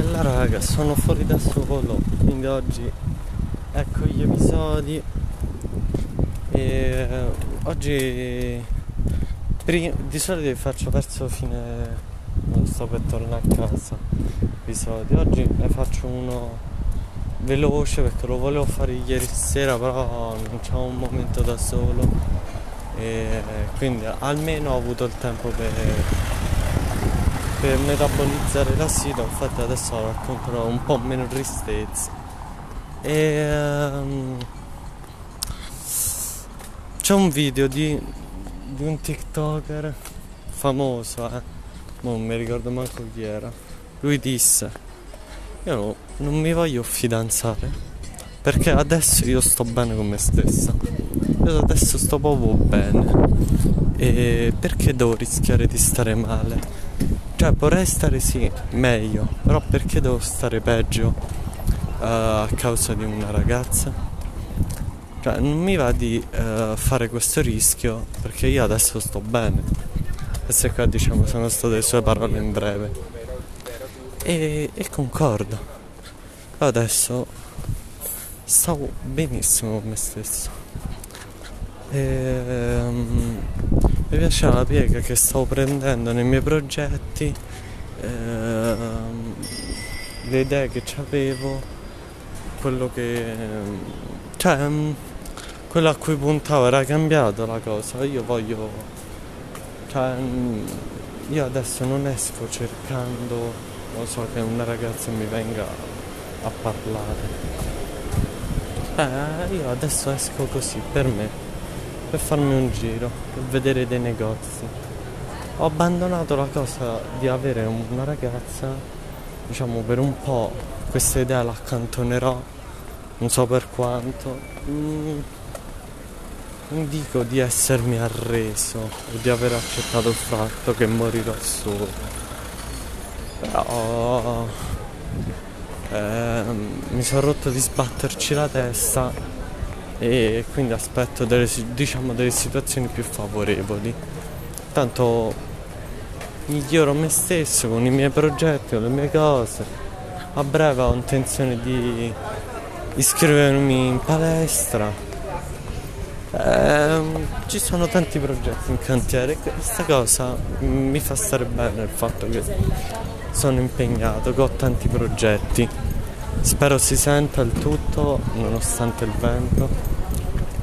bella raga, sono fuori da solo, quindi oggi ecco gli episodi. E oggi pri- di solito li faccio verso fine non sto per tornare a casa episodi, oggi ne faccio uno veloce perché lo volevo fare ieri sera però non c'è un momento da solo. E quindi almeno ho avuto il tempo per per metabolizzare l'assido infatti adesso racconterò un po' meno tristezza. E um, c'è un video di, di, un tiktoker famoso eh? non mi ricordo manco chi era. Lui disse io no, non mi voglio fidanzare perché adesso io sto bene con me stessa. Io adesso sto proprio bene. E perché devo rischiare di stare male cioè vorrei stare sì, meglio, però perché devo stare peggio uh, a causa di una ragazza? Cioè non mi va di uh, fare questo rischio perché io adesso sto bene. Queste qua diciamo sono state le sue parole in breve. E, e concordo. Adesso stavo benissimo con me stesso. E, um, mi piaceva la piega che stavo prendendo nei miei progetti, ehm, le idee che avevo, quello che... cioè, mm, quello a cui puntavo era cambiato la cosa, io voglio... cioè, mm, io adesso non esco cercando, non so, che una ragazza mi venga a parlare. Eh, io adesso esco così, per me per farmi un giro, per vedere dei negozi. Ho abbandonato la cosa di avere una ragazza, diciamo per un po' questa idea l'accantonerò, non so per quanto. Mm, non dico di essermi arreso o di aver accettato il fatto che morirò solo. Però eh, mi sono rotto di sbatterci la testa e quindi aspetto delle, diciamo, delle situazioni più favorevoli. Tanto miglioro me stesso con i miei progetti, con le mie cose. A breve ho intenzione di iscrivermi in palestra. Eh, ci sono tanti progetti in cantiere e questa cosa mi fa stare bene il fatto che sono impegnato, che ho tanti progetti Spero si senta il tutto nonostante il vento.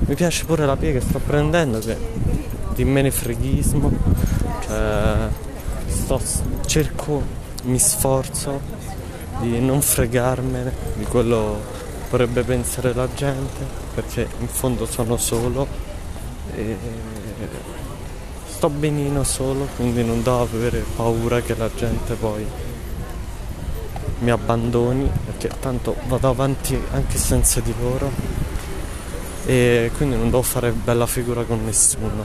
Mi piace pure la piega che sto prendendo che di menefreghismo. Cioè sto, cerco, mi sforzo di non fregarmene di quello che vorrebbe pensare la gente perché in fondo sono solo e sto benino solo quindi non devo avere paura che la gente poi mi abbandoni perché tanto vado avanti anche senza di loro. E quindi non devo fare bella figura con nessuno.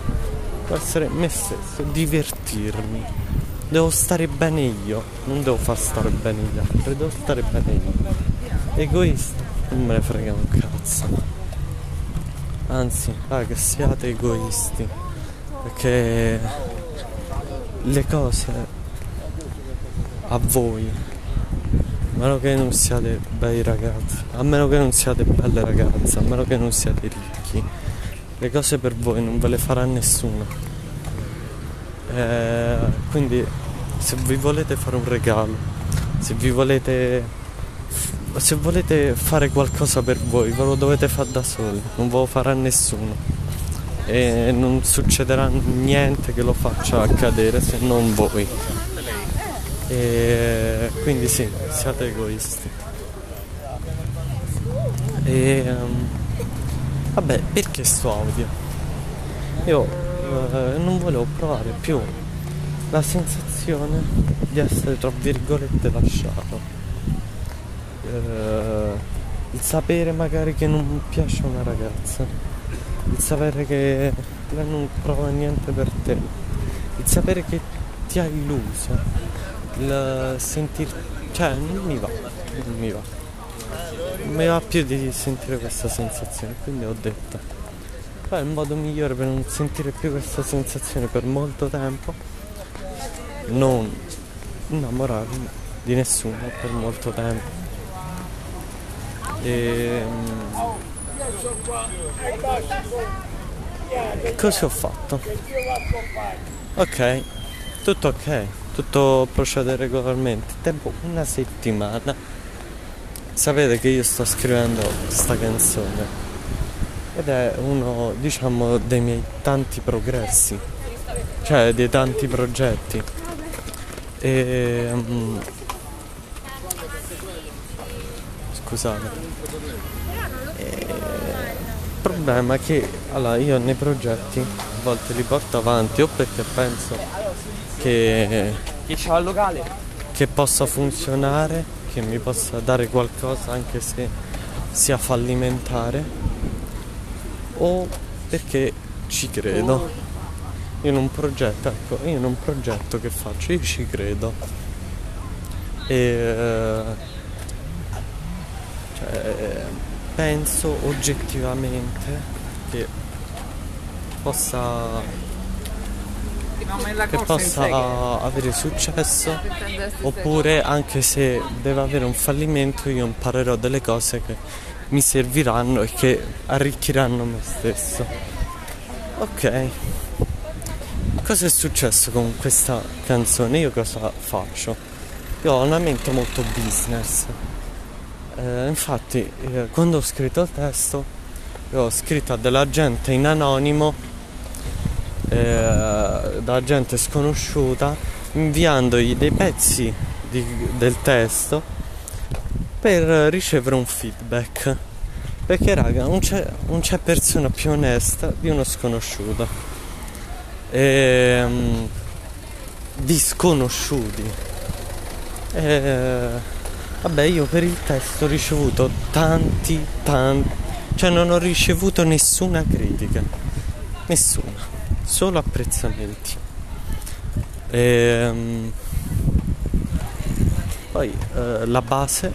Devo essere me stesso divertirmi. Devo stare bene io non devo far stare bene gli altri devo stare bene io. Egoista non me ne frega un cazzo. Anzi raga siate egoisti perché le cose a voi a meno che non siate bei ragazzi, a meno che non siate belle ragazze, a meno che non siate ricchi, le cose per voi non ve le farà nessuno. Eh, quindi se vi volete fare un regalo, se vi volete se volete fare qualcosa per voi, ve lo dovete fare da soli, non ve lo farà nessuno. E non succederà niente che lo faccia accadere se non voi. E quindi sì, siate egoisti. E um, vabbè, perché sto audio? Io uh, non volevo provare più la sensazione di essere tra virgolette lasciato. Uh, il sapere magari che non piace a una ragazza, il sapere che lei non prova niente per te, il sapere che ti ha illuso il sentir cioè non mi va non mi va mi va più di sentire questa sensazione quindi ho detto poi il modo migliore per non sentire più questa sensazione per molto tempo non innamorarmi di nessuno per molto tempo. E, cosa ho fatto? Ok, tutto ok, tutto procede regolarmente. Tempo una settimana. Sapete che io sto scrivendo questa canzone ed è uno, diciamo, dei miei tanti progressi, cioè dei tanti progetti. E, um, scusate. Il problema è che allora, io nei progetti a volte li porto avanti o perché penso che, che possa funzionare, che mi possa dare qualcosa anche se sia fallimentare. O perché ci credo. In un progetto, ecco, in un progetto che faccio, io ci credo. E cioè, penso oggettivamente che possa che possa avere successo oppure anche se deve avere un fallimento io imparerò delle cose che mi serviranno e che arricchiranno me stesso. Ok. Cosa è successo con questa canzone? Io cosa faccio? Io ho una mente molto business. Eh, infatti eh, quando ho scritto il testo ho scritto a della gente in anonimo eh, da gente sconosciuta inviandogli dei pezzi di, del testo per ricevere un feedback. Perché raga non c'è, non c'è persona più onesta di uno sconosciuto. E, um, di sconosciuti. E, vabbè io per il testo ho ricevuto tanti tanti cioè non ho ricevuto nessuna critica. Nessuna solo apprezzamenti. E, um, poi uh, la base,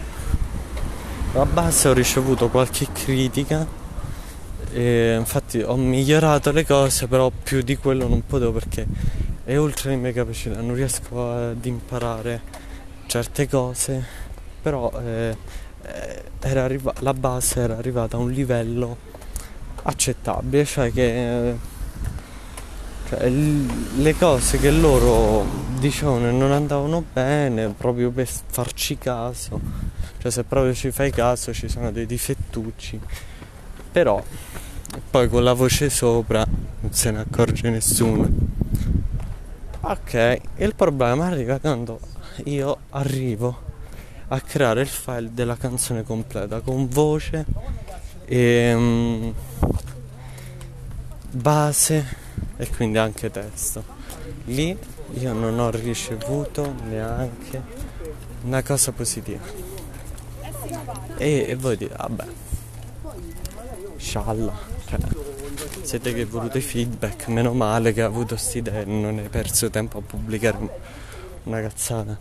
la base ho ricevuto qualche critica, e infatti ho migliorato le cose, però più di quello non potevo perché è oltre le mie capacità, non riesco ad imparare certe cose, però eh, eh arriva- la base era arrivata a un livello accettabile, cioè che eh, cioè, le cose che loro dicevano non andavano bene proprio per farci caso. Cioè se proprio ci fai caso ci sono dei difettucci. Però poi con la voce sopra non se ne accorge nessuno. Ok il problema arriva quando io arrivo a creare il file della canzone completa con voce e um, base e quindi anche testo. Lì io non ho ricevuto neanche una cosa positiva. E, e voi dite, vabbè, scialla, cioè, siete che volete feedback, meno male che ha avuto quest'idea e non hai perso tempo a pubblicare una cazzata.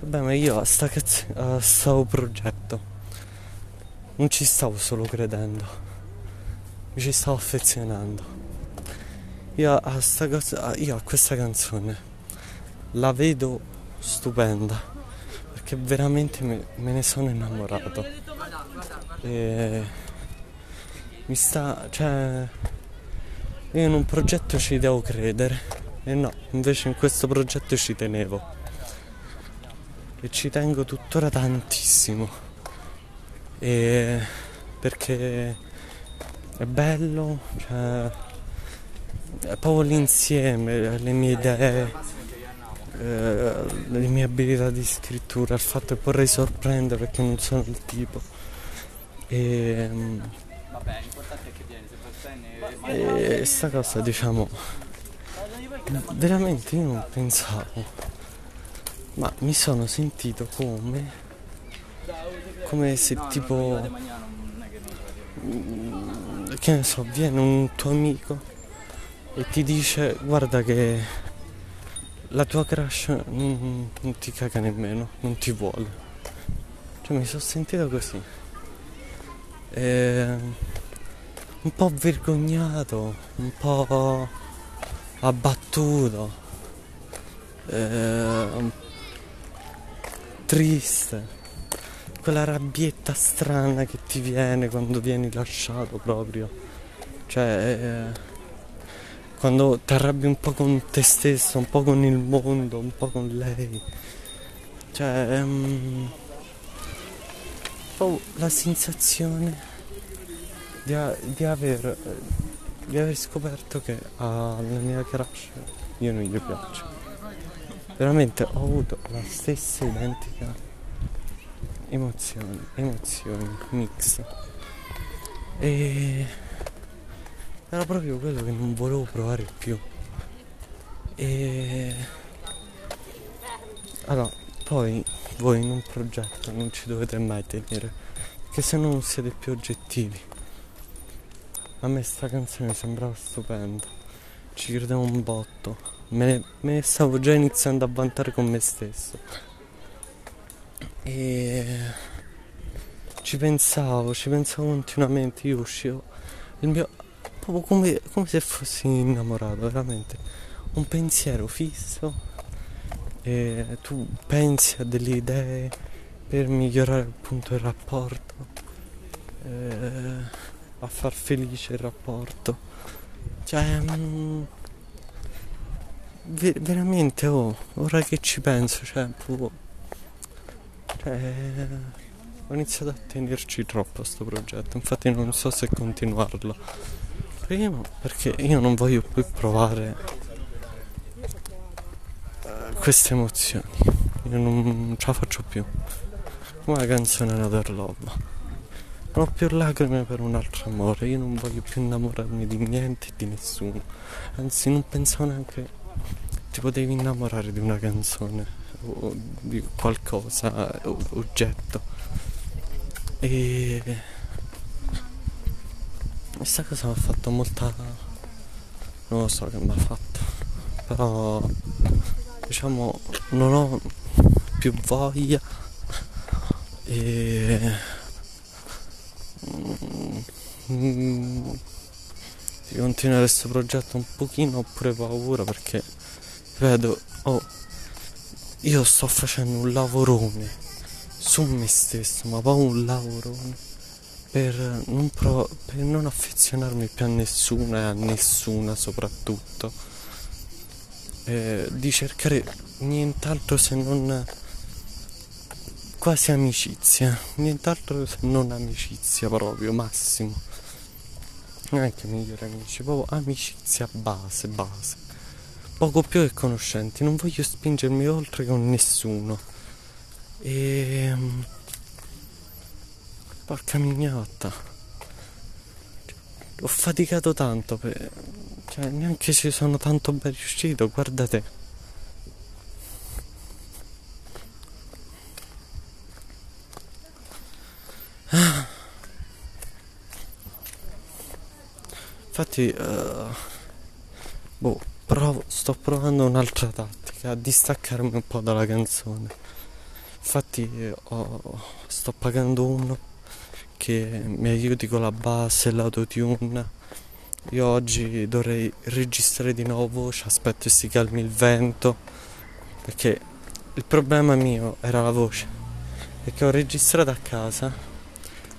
Vabbè, ma io a sta cazz- a sto progetto non ci stavo solo credendo, mi ci stavo affezionando. Io a, cosa, io a questa canzone la vedo stupenda perché veramente me, me ne sono innamorato. E mi sta, cioè, io in un progetto ci devo credere e no, invece in questo progetto ci tenevo e ci tengo tuttora tantissimo e perché è bello, cioè proprio l'insieme, le mie idee, eh, le mie abilità di scrittura, il fatto che vorrei sorprendere perché non sono il tipo. E, Vabbè, l'importante è che vieni, se E sta cosa diciamo veramente io non pensavo ma mi sono sentito come come se tipo che ne so viene un tuo amico e ti dice guarda che la tua crush non, non ti caga nemmeno, non ti vuole. Cioè mi sono sentito così. E, un po' vergognato, un po' abbattuto. E, triste. Quella rabbietta strana che ti viene quando vieni lasciato proprio. Cioè, eh, quando ti arrabbi un po' con te stesso, un po' con il mondo, un po' con lei. Cioè, um, oh, la sensazione di, di, aver, di aver scoperto che alla mia crush io non gli piaccio. Veramente ho avuto la stessa identica emozione, emozioni, mix. E era proprio quello che non volevo provare più. E allora, poi voi in un progetto non ci dovete mai tenere, che se no non siete più oggettivi. A me sta canzone sembrava stupenda, ci credevo un botto, me ne, me ne stavo già iniziando a vantare con me stesso. E ci pensavo, ci pensavo continuamente, io uscivo, il mio, proprio come, come se fossi innamorato, veramente, un pensiero fisso e tu pensi a delle idee per migliorare appunto il rapporto, eh, a far felice il rapporto. Cioè, mh, mm, ver- veramente, oh, ora che ci penso, cioè, può, cioè, ho iniziato a tenerci troppo a sto progetto, infatti non so se continuarlo. Primo perché io non voglio più provare queste emozioni. Io non ce la faccio più. Come la canzone Another Love. Non ho più lacrime per un altro amore. Io non voglio più innamorarmi di niente e di nessuno. Anzi, non pensavo neanche ti potevi innamorare di una canzone o di qualcosa, oggetto. E questa cosa mi ha fatto molta. Non lo so che mi ha fatto. Però diciamo non ho più voglia e mm, di continuare questo progetto un pochino ho pure paura perché vedo oh io sto facendo un lavorone su me stesso ma poi un lavorone per non, pro- per non affezionarmi più a nessuno e a nessuna soprattutto eh, di cercare nient'altro se non quasi amicizia, nient'altro se non amicizia proprio, massimo. Non migliori amici, proprio amicizia base, base. Poco più che conoscenti, non voglio spingermi oltre con nessuno. E... Porca mignotta. Ho faticato tanto per cioè, neanche ci sono tanto ben riuscito, guardate. Infatti, uh, boh, provo, sto provando un'altra tattica, a distaccarmi un po' dalla canzone. Infatti, oh, sto pagando uno che mi aiuti con la base e l'autotune io oggi dovrei registrare di nuovo voce, aspetto che si calmi il vento, perché il problema mio era la voce, perché ho registrato a casa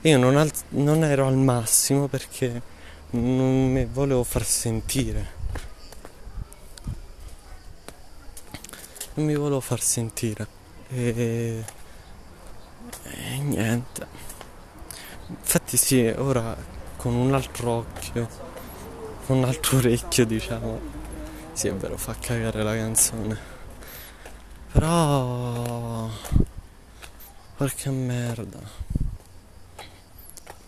io non, alz- non ero al massimo perché non mi volevo far sentire. Non mi volevo far sentire. E, e niente. Infatti sì, ora con un altro occhio con un altro orecchio diciamo sì è vero fa cagare la canzone. Però porca merda.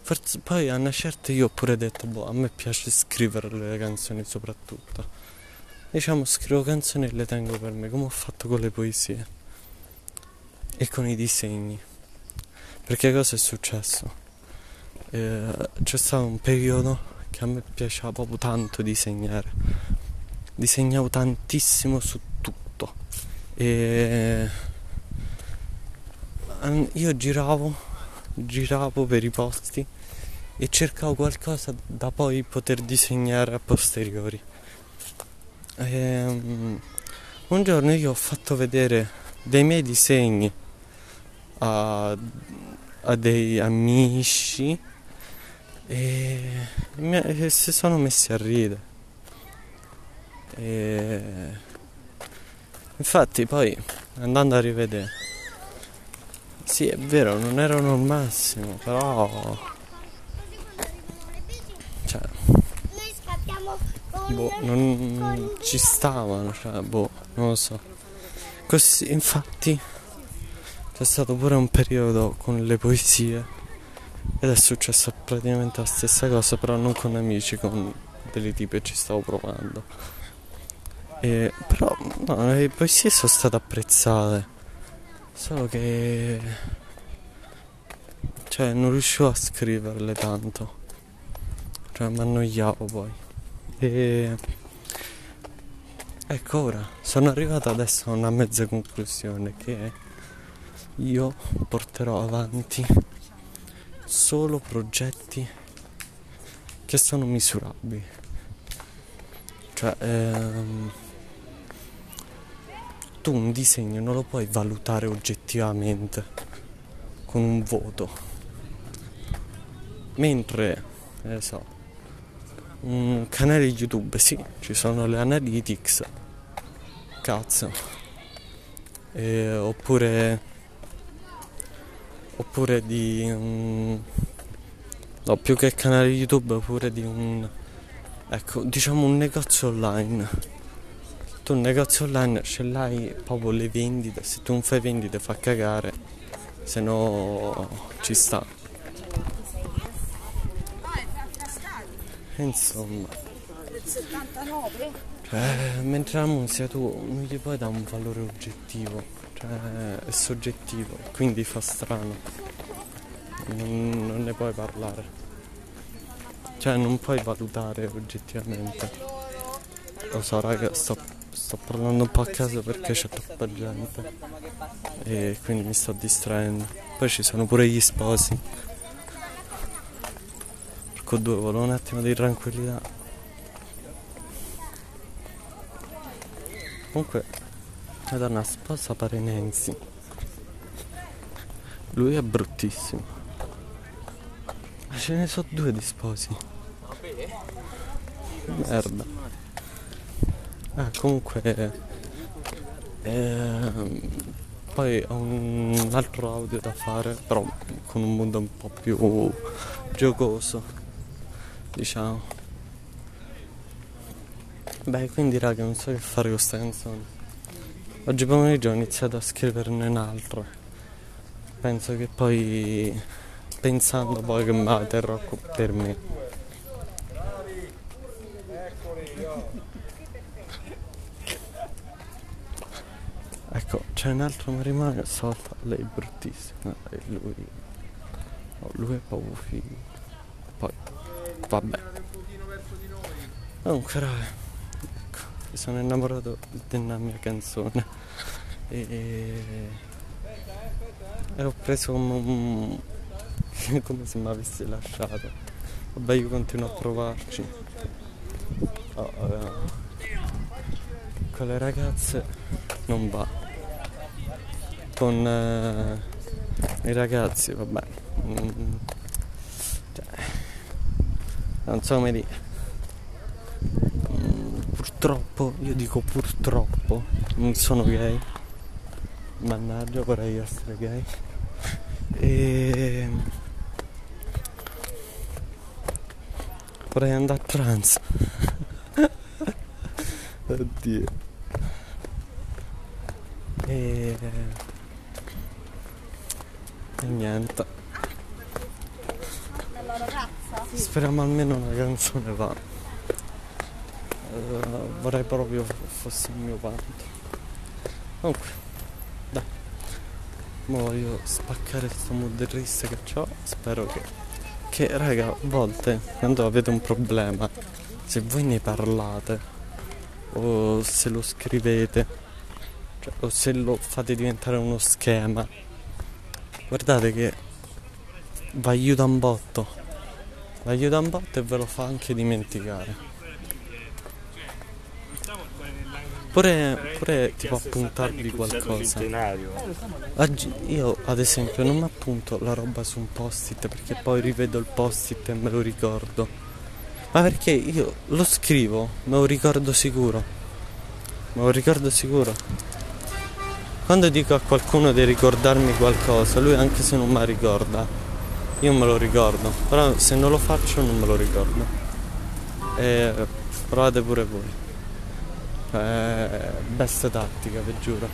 Forse poi a una certa io ho pure detto boh a me piace scrivere le canzoni soprattutto. Diciamo scrivo canzoni e le tengo per me come ho fatto con le poesie e con i disegni. Perché cosa è successo eh, c'è stato un periodo che a me piaceva proprio tanto disegnare. Disegnavo tantissimo su tutto e ehm, io giravo, giravo per i posti e cercavo qualcosa da poi poter disegnare a posteriori. E, um, un giorno io ho fatto vedere dei miei disegni a, a dei amici e, e si sono messi a ridere. E, infatti poi andando a rivedere, sì è vero, non erano il massimo, però... Cioè... Boh, non ci stavano, cioè, boh, non lo so. Così, infatti, c'è stato pure un periodo con le poesie ed è successa praticamente la stessa cosa, però non con amici, con delle tipe ci stavo provando. E, però no, le poesie sono state apprezzate. Solo che cioè non riuscivo a scriverle tanto. Cioè mi annoiavo poi. E ecco ora, sono arrivato adesso a una mezza conclusione che io porterò avanti solo progetti che sono misurabili. Cioè, ehm, tu un disegno non lo puoi valutare oggettivamente con un voto. Mentre, eh so, un canale YouTube, sì, ci sono le analytics, cazzo. Eh, oppure oppure di un no più che canale youtube oppure di un ecco diciamo un negozio online. Tu un negozio online ce l'hai proprio le vendite se tu non fai vendite fa cagare se no ci sta. Insomma. Cioè, mentre la musica tu non gli puoi dare un valore oggettivo cioè è soggettivo, quindi fa strano. Non, non ne puoi parlare. Cioè non puoi valutare oggettivamente. Lo so raga, sto, sto parlando un po' a caso perché c'è troppa gente. E quindi mi sto distraendo. Poi ci sono pure gli sposi. Porco due, volevo un attimo di tranquillità. Comunque Madonna, sposa pare Nancy. Lui è bruttissimo. Ma ce ne so due di sposi. Merda. Ah, comunque. Eh, poi ho un altro audio da fare, però con un mondo un po' più giocoso. Diciamo. Beh, quindi raga, non so che fare con questa canzone. Oggi pomeriggio ho iniziato a scriverne un'altra. Penso che poi, pensando poi che me terrò per me. Ecco, c'è un altro matrimonio, salta, lei è bruttissima, e lui... Oh, lui è proprio figo. Poi, vabbè. Comunque, raga sono innamorato della mia canzone. E, e ho preso un, come se mi avessi lasciato. Vabbè io continuo a provarci. Oh, con le ragazze non va. Con uh, i ragazzi vabbè. Mm, cioè, non so come dire purtroppo, io dico purtroppo, non sono gay. Mannaggia, vorrei essere gay. E vorrei andare a trans. Oddio. E... e niente. Speriamo almeno una canzone va. Uh, vorrei proprio fosse il mio vanto. Comunque, dai. Mo voglio spaccare questo mood triste che ho. Spero che. Che raga, a volte quando avete un problema, se voi ne parlate o se lo scrivete, cioè, o se lo fate diventare uno schema, guardate che vi aiuta un botto. Vi aiuta un botto e ve lo fa anche dimenticare. Pure, pure tipo appuntarvi qualcosa. Oggi io ad esempio non mi appunto la roba su un post-it perché poi rivedo il post-it e me lo ricordo. Ma perché io lo scrivo, me lo ricordo sicuro. Me lo ricordo sicuro. Quando dico a qualcuno di ricordarmi qualcosa, lui anche se non mi ricorda, io me lo ricordo. Però se non lo faccio non me lo ricordo. E provate pure voi. Eh, besta tattica, vi giuro.